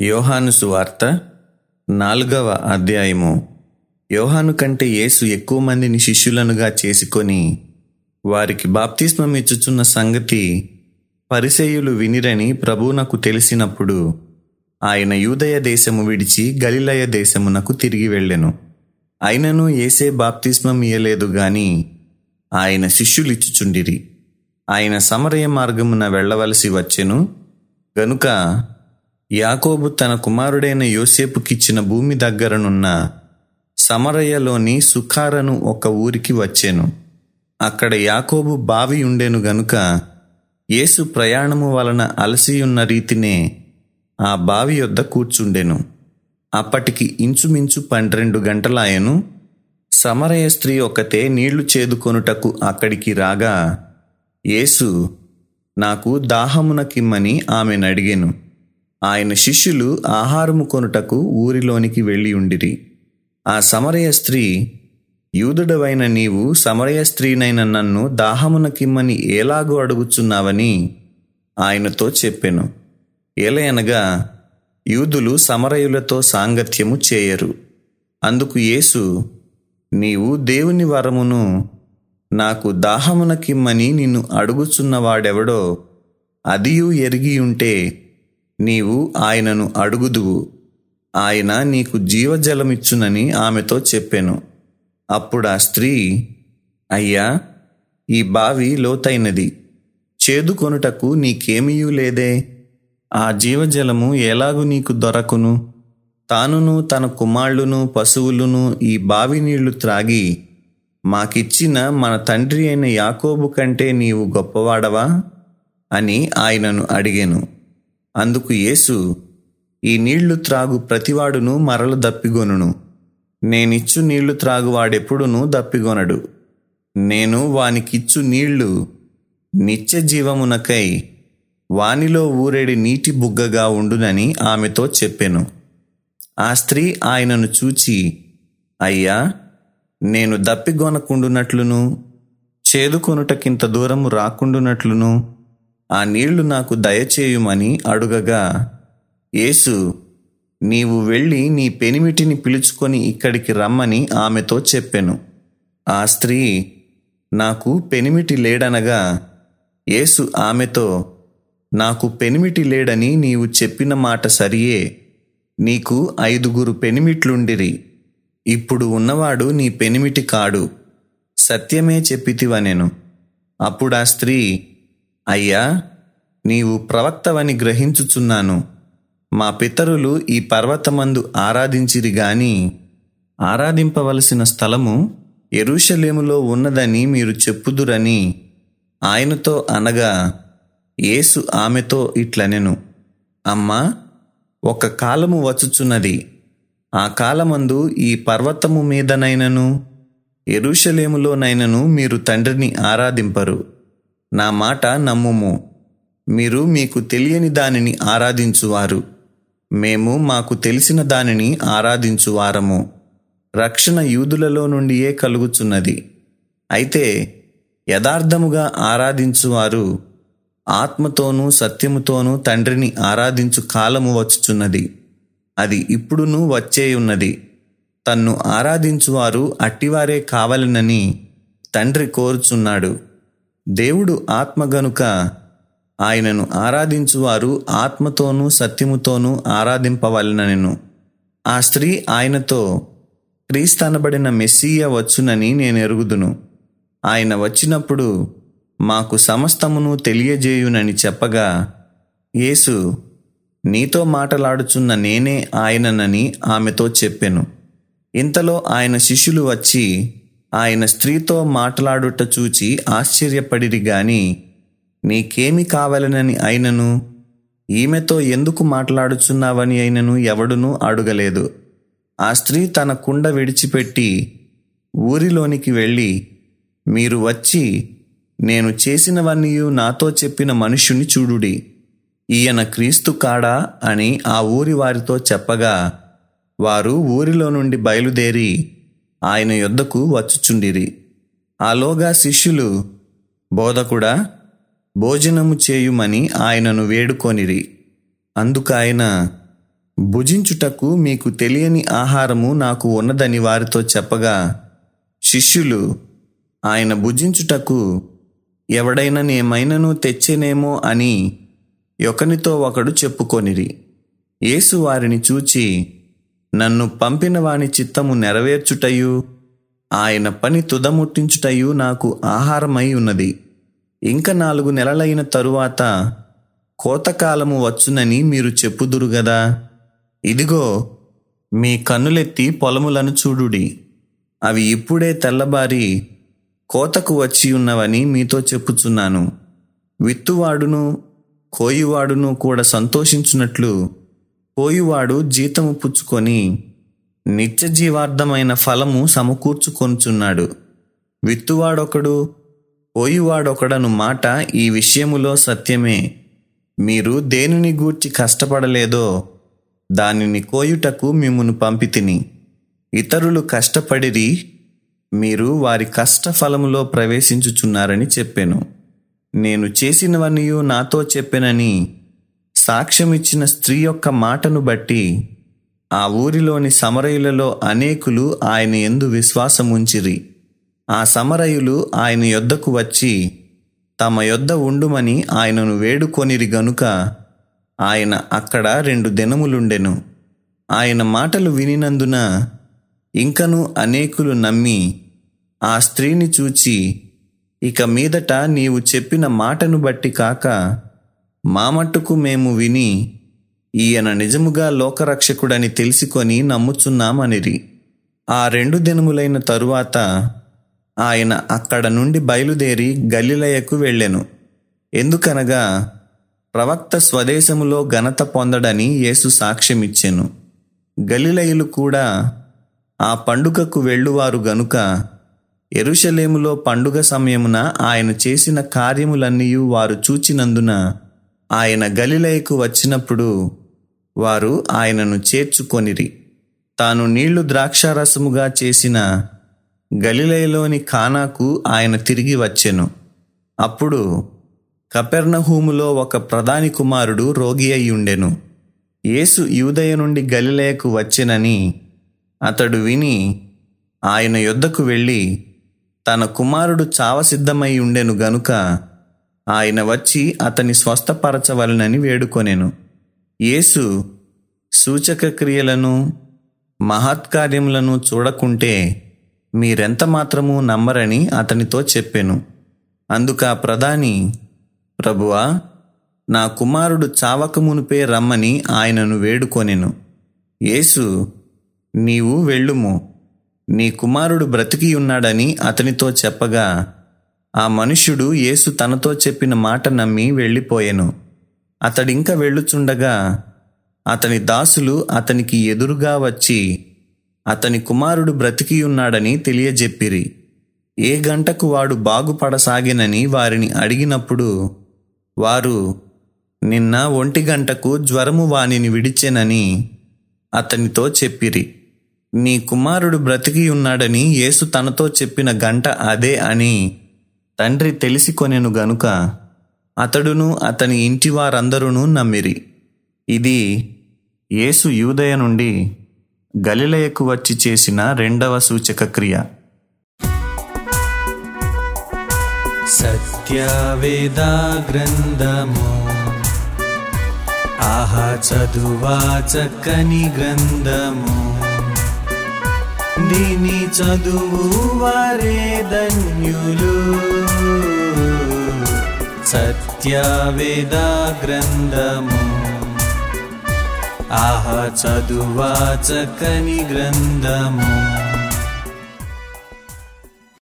యోహాను సువార్త నాలుగవ అధ్యాయము. యోహాను కంటే యేసు ఎక్కువ మందిని శిష్యులనుగా చేసుకొని వారికి బాప్తిస్మం ఇచ్చుచున్న సంగతి పరిసేయులు వినిరని ప్రభువునకు తెలిసినప్పుడు ఆయన యూదయ దేశము విడిచి గలిలయ దేశమునకు తిరిగి వెళ్ళెను. అయినను ఏసే బాప్తిస్మం ఇయ్యలేదు గాని ఆయన శిష్యులిచ్చుచుండిరి. ఆయన సమరయ మార్గమున వెళ్ళవలసి వచ్చెను. గనుక యాకోబు తన కుమారుడైన యోసేపుకిచ్చిన భూమి దగ్గరనున్న సమరయ్యలోని సుఖారను ఒక ఊరికి వచ్చాను. అక్కడ యాకోబు బావి ఉండెను గనుక యేసు ప్రయాణము వలన అలసియున్న రీతినే ఆ బావి యొద్ద కూర్చుండెను. అప్పటికి ఇంచుమించు పన్నెండు గంటలాయను సమరయ స్త్రీ ఒకతే నీళ్ళు చేదుకొనుటకు అక్కడికి రాగా యేసు నాకు దాహమునకిమ్మని ఆమెను అడిగెను ఆయన శిష్యులు ఆహారము కొనుటకు ఊరిలోనికి వెళ్ళి ఉండిరి. ఆ సమరయ స్త్రీ యూదుడవైన నీవు సమరయ స్త్రీనైన నన్ను దాహమునకిమ్మని ఎలాగూ అడుగుచున్నావని ఆయనతో చెప్పెను. ఏలయనగా యూదులు సమరయులతో సాంగత్యము చేయరు. అందుకు యేసు నీవు దేవుని వరమును నాకు దాహమునకిమ్మని నిన్ను అడుగుచున్నవాడెవడో అదియు ఎరిగి ఉంటే నీవు ఆయనను అడుగుదువు. ఆయన నీకు జీవజలమిచ్చునని ఆమెతో చెప్పాను. అప్పుడు ఆ స్త్రీ అయ్యా ఈ బావి లోతైనది. చేదుకొనుటకు నీకేమీయూ లేదే? ఆ జీవజలము ఎలాగు నీకు దొరకును? తానును తన కుమారులను పశువులను ఈ బావి నీళ్ళు త్రాగి మాకిచ్చిన మన తండ్రి అయిన యాకోబు కంటే నీవు గొప్పవాడవా? అని ఆయనను అడిగాను. అందుకు యేసు ఈ నీళ్ళు త్రాగు ప్రతివాడును మరల దప్పిగొనును. నేనిచ్చు నీళ్ళు త్రాగువాడెప్పుడునూ దప్పిగొనడు. నేను వానికిచ్చు నీళ్ళు నిత్య జీవమునకై వానిలో ఊరేడి నీటి బుగ్గగా ఉండునని ఆమెతో చెప్పెను. ఆ స్త్రీ ఆయనను చూచి అయ్యా నేను దప్పిగొనకుండునట్లును చేదుకొనుటకింత దూరము రాకుండునట్లును ఆ నీళ్ళు నాకు దయచేయుమని అడుగగా యేసు నీవు వెళ్ళి నీ పెనిమిటిని పిలుచుకొని ఇక్కడికి రమ్మని ఆమెతో చెప్పెను. ఆ స్త్రీ నాకు పెనిమిటి లేడనగా యేసు ఆమెతో నాకు పెనిమిటి లేడని నీవు చెప్పిన మాట సరియే. నీకు ఐదుగురు పెనిమిట్లుండిరి. ఇప్పుడు ఉన్నవాడు నీ పెనిమిటి కాడు. సత్యమే చెప్పితివనెను. అప్పుడా స్త్రీ అయ్యా నీవు ప్రవక్తవని గ్రహించుచున్నాను. మా పితరులు ఈ పర్వతమందు ఆరాధించిరి గాని ఆరాధింపవలసిన స్థలము ఎరుషలేములో ఉన్నదని మీరు చెప్పుదురని ఆయనతో అనగా యేసు ఆమెతో ఇట్లనెను. అమ్మా ఒక కాలము వచ్చుచున్నది. ఆ కాలమందు ఈ పర్వతము మీదనైనను ఎరుషలేములోనైనను మీరు తండ్రిని ఆరాధింపరు. నా మాట నమ్ముము. మీరు మీకు తెలియని దానిని ఆరాధించువారు. మేము మాకు తెలిసిన దానిని ఆరాధించువారము. రక్షణ యూదులలో నుండియే కలుగుచున్నది. అయితే యథార్థముగా ఆరాధించువారు ఆత్మతోనూ సత్యముతోనూ తండ్రిని ఆరాధించు కాలము వచ్చుచున్నది. అది ఇప్పుడునూ వచ్చేయున్నది. తన్ను ఆరాధించువారు అట్టివారే కావలనని తండ్రి కోరుచున్నాడు. దేవుడు ఆత్మ గనుక ఆయనను ఆరాధించువారు ఆత్మతోనూ సత్యముతోనూ ఆరాధింపవలనెను ఆ స్త్రీ ఆయనతో క్రీస్తనబడిన మెస్సీయ వచ్చునని నేను ఎరుగుదును. ఆయన వచ్చినప్పుడు మాకు సమస్తమును తెలియజేయునని చెప్పగా యేసు నీతో మాటలాడుచున్న నేనే ఆయననని ఆమెతో చెప్పెను. ఇంతలో ఆయన శిష్యులు వచ్చి ఆయన స్త్రీతో మాట్లాడుట చూచి ఆశ్చర్యపడిరి గాని నీకేమి కావాలనని అయినను? ఈమెతో ఎందుకు మాట్లాడుచున్నావని అయినను ఎవడునూ అడుగలేదు. ఆ స్త్రీ తన కుండ విడిచిపెట్టి ఊరిలోనికి వెళ్ళి మీరు వచ్చి నేను చేసినవన్నీ నాతో చెప్పిన మనుష్యుని చూడుడి. ఈయన క్రీస్తు కాడా అని ఆ ఊరి వారితో చెప్పగా వారు ఊరిలో నుండి బయలుదేరి ఆయన యొద్దకు వచ్చుచుండిరి. ఆలోగా శిష్యులు బోధకుడా భోజనము చేయుమని ఆయనను వేడుకొనిరి. అందుకాయన భుజించుటకు మీకు తెలియని ఆహారము నాకు ఉన్నదని వారితో చెప్పగా శిష్యులు ఆయన భుజించుటకు ఎవడైనా నేమైనను తెచ్చేనేమో అని ఒకనితో ఒకడు చెప్పుకొనిరి. యేసు వారిని చూచి నన్ను పంపిన వాని చిత్తము నెరవేర్చుటయు ఆయన పని తుదముట్టించుటయు నాకు ఆహారమై ఉన్నది. ఇంక నాలుగు నెలలైన తరువాత కోతకాలము వచ్చునని మీరు చెప్పుదురు గదా. ఇదిగో మీ కన్నులెత్తి పొలములను చూడుడి. అవి ఇప్పుడే తెల్లబారి కోతకు వచ్చి ఉన్నవని మీతో చెప్పుచున్నాను. విత్తువాడును కోయివాడును కూడా సంతోషించున్నట్లు పోయివాడు జీతము పుచ్చుకొని నిత్య జీవార్థమైన ఫలము సమకూర్చుకొనుచున్నాడు. విత్తువాడొకడు పోయివాడొకడను మాట ఈ విషయములో సత్యమే. మీరు దేనిని గూర్చి కష్టపడలేదో దానిని కోయుటకు మిమ్మును పంపితిని. ఇతరులు కష్టపడిరి మీరు వారి కష్టఫలములో ప్రవేశించుచున్నారని చెప్పాను. నేను చేసినవనియు నాతో చెప్పెనని సాక్ష్యమిచ్చిన స్త్రీ యొక్క మాటను బట్టి ఆ ఊరిలోని సమరయులలో అనేకులు ఆయన ఎందు విశ్వాసముంచిరి. ఆ సమరయులు ఆయన యొద్దకు వచ్చి తమ యొద్ద ఉండుమని ఆయనను వేడుకొనిరి గనుక ఆయన అక్కడ రెండు దినములుండెను. ఆయన మాటలు వినినందున ఇంకను అనేకులు నమ్మి ఆ స్త్రీని చూచి ఇక మీదట నీవు చెప్పిన మాటను బట్టి కాక మా మట్టుకు మేము విని ఈయన నిజముగా లోకరక్షకుడని తెలుసుకొని నమ్ముచున్నామనిరి. ఆ రెండు దినములైన తరువాత ఆయన అక్కడ నుండి బయలుదేరి గలిలయకు వెళ్ళెను. ఎందుకనగా ప్రవక్త స్వదేశములో ఘనత పొందడని యేసు సాక్ష్యమిచ్చెను. గలిలయులు కూడా ఆ పండుగకు వెళ్ళువారు గనుక ఎరుషలేములో పండుగ సమయమున ఆయన చేసిన కార్యములన్నీ వారు చూచినందున ఆయన గలిలయకు వచ్చినప్పుడు వారు ఆయనను చేర్చుకొనిరి. తాను నీళ్ళు ద్రాక్షారసముగా చేసిన గలిలయలోని ఖానాకు ఆయన తిరిగి వచ్చెను. అప్పుడు కపెర్నహూములో ఒక ప్రధాని కుమారుడు రోగి అయి ఉండెను యేసు యూదయ నుండి గలిలయకు వచ్చెనని అతడు విని ఆయన యొద్దకు వెళ్ళి తన కుమారుడు చావసిద్ధమై ఉండెను గనుక ఆయన వచ్చి అతని స్వస్థపరచవలనని వేడుకొనెను. యేసు సూచక క్రియలను మహత్కార్యములను చూడకుంటే మీరెంత మాత్రము నమ్మరని అతనితో చెప్పెను. అందుక ప్రధాని ప్రభువా నా కుమారుడు చావకమునిపే రమ్మని ఆయనను వేడుకొనెను. యేసు నీవు వెళ్ళుము. నీ కుమారుడు బ్రతికి ఉన్నాడని అతనితో చెప్పగా ఆ మనుష్యుడు యేసు తనతో చెప్పిన మాట నమ్మి వెళ్ళిపోయెను. అతడింక వెళ్ళుచుండగా అతని దాసులు అతనికి ఎదురుగా వచ్చి అతని కుమారుడు బ్రతికి ఉన్నాడని తెలియజెప్పిరి. ఏ గంటకు వాడు బాగుపడసాగినని వారిని అడిగినప్పుడు వారు నిన్న ఒంటి గంటకు జ్వరము వానిని విడిచెనని అతనితో చెప్పిరి. నీ కుమారుడు బ్రతికి ఉన్నాడని యేసు తనతో చెప్పిన గంట అదే అని తండ్రి తెలిసి కొనెను గనుక అతడును అతని ఇంటి వారందరూ నమ్మిరి. ఇది యేసు యూదయ నుండి గలిలయకు వచ్చి చేసిన రెండవ సూచక క్రియ. సత్యవేదా గ్రంథము ఆహా చదువా చక్కని గ్రంథము. దీని చదువు వారే ధన్యులు. సత్యవేదా గ్రంథము ఆహ చదువా చక్కని గ్రంథము.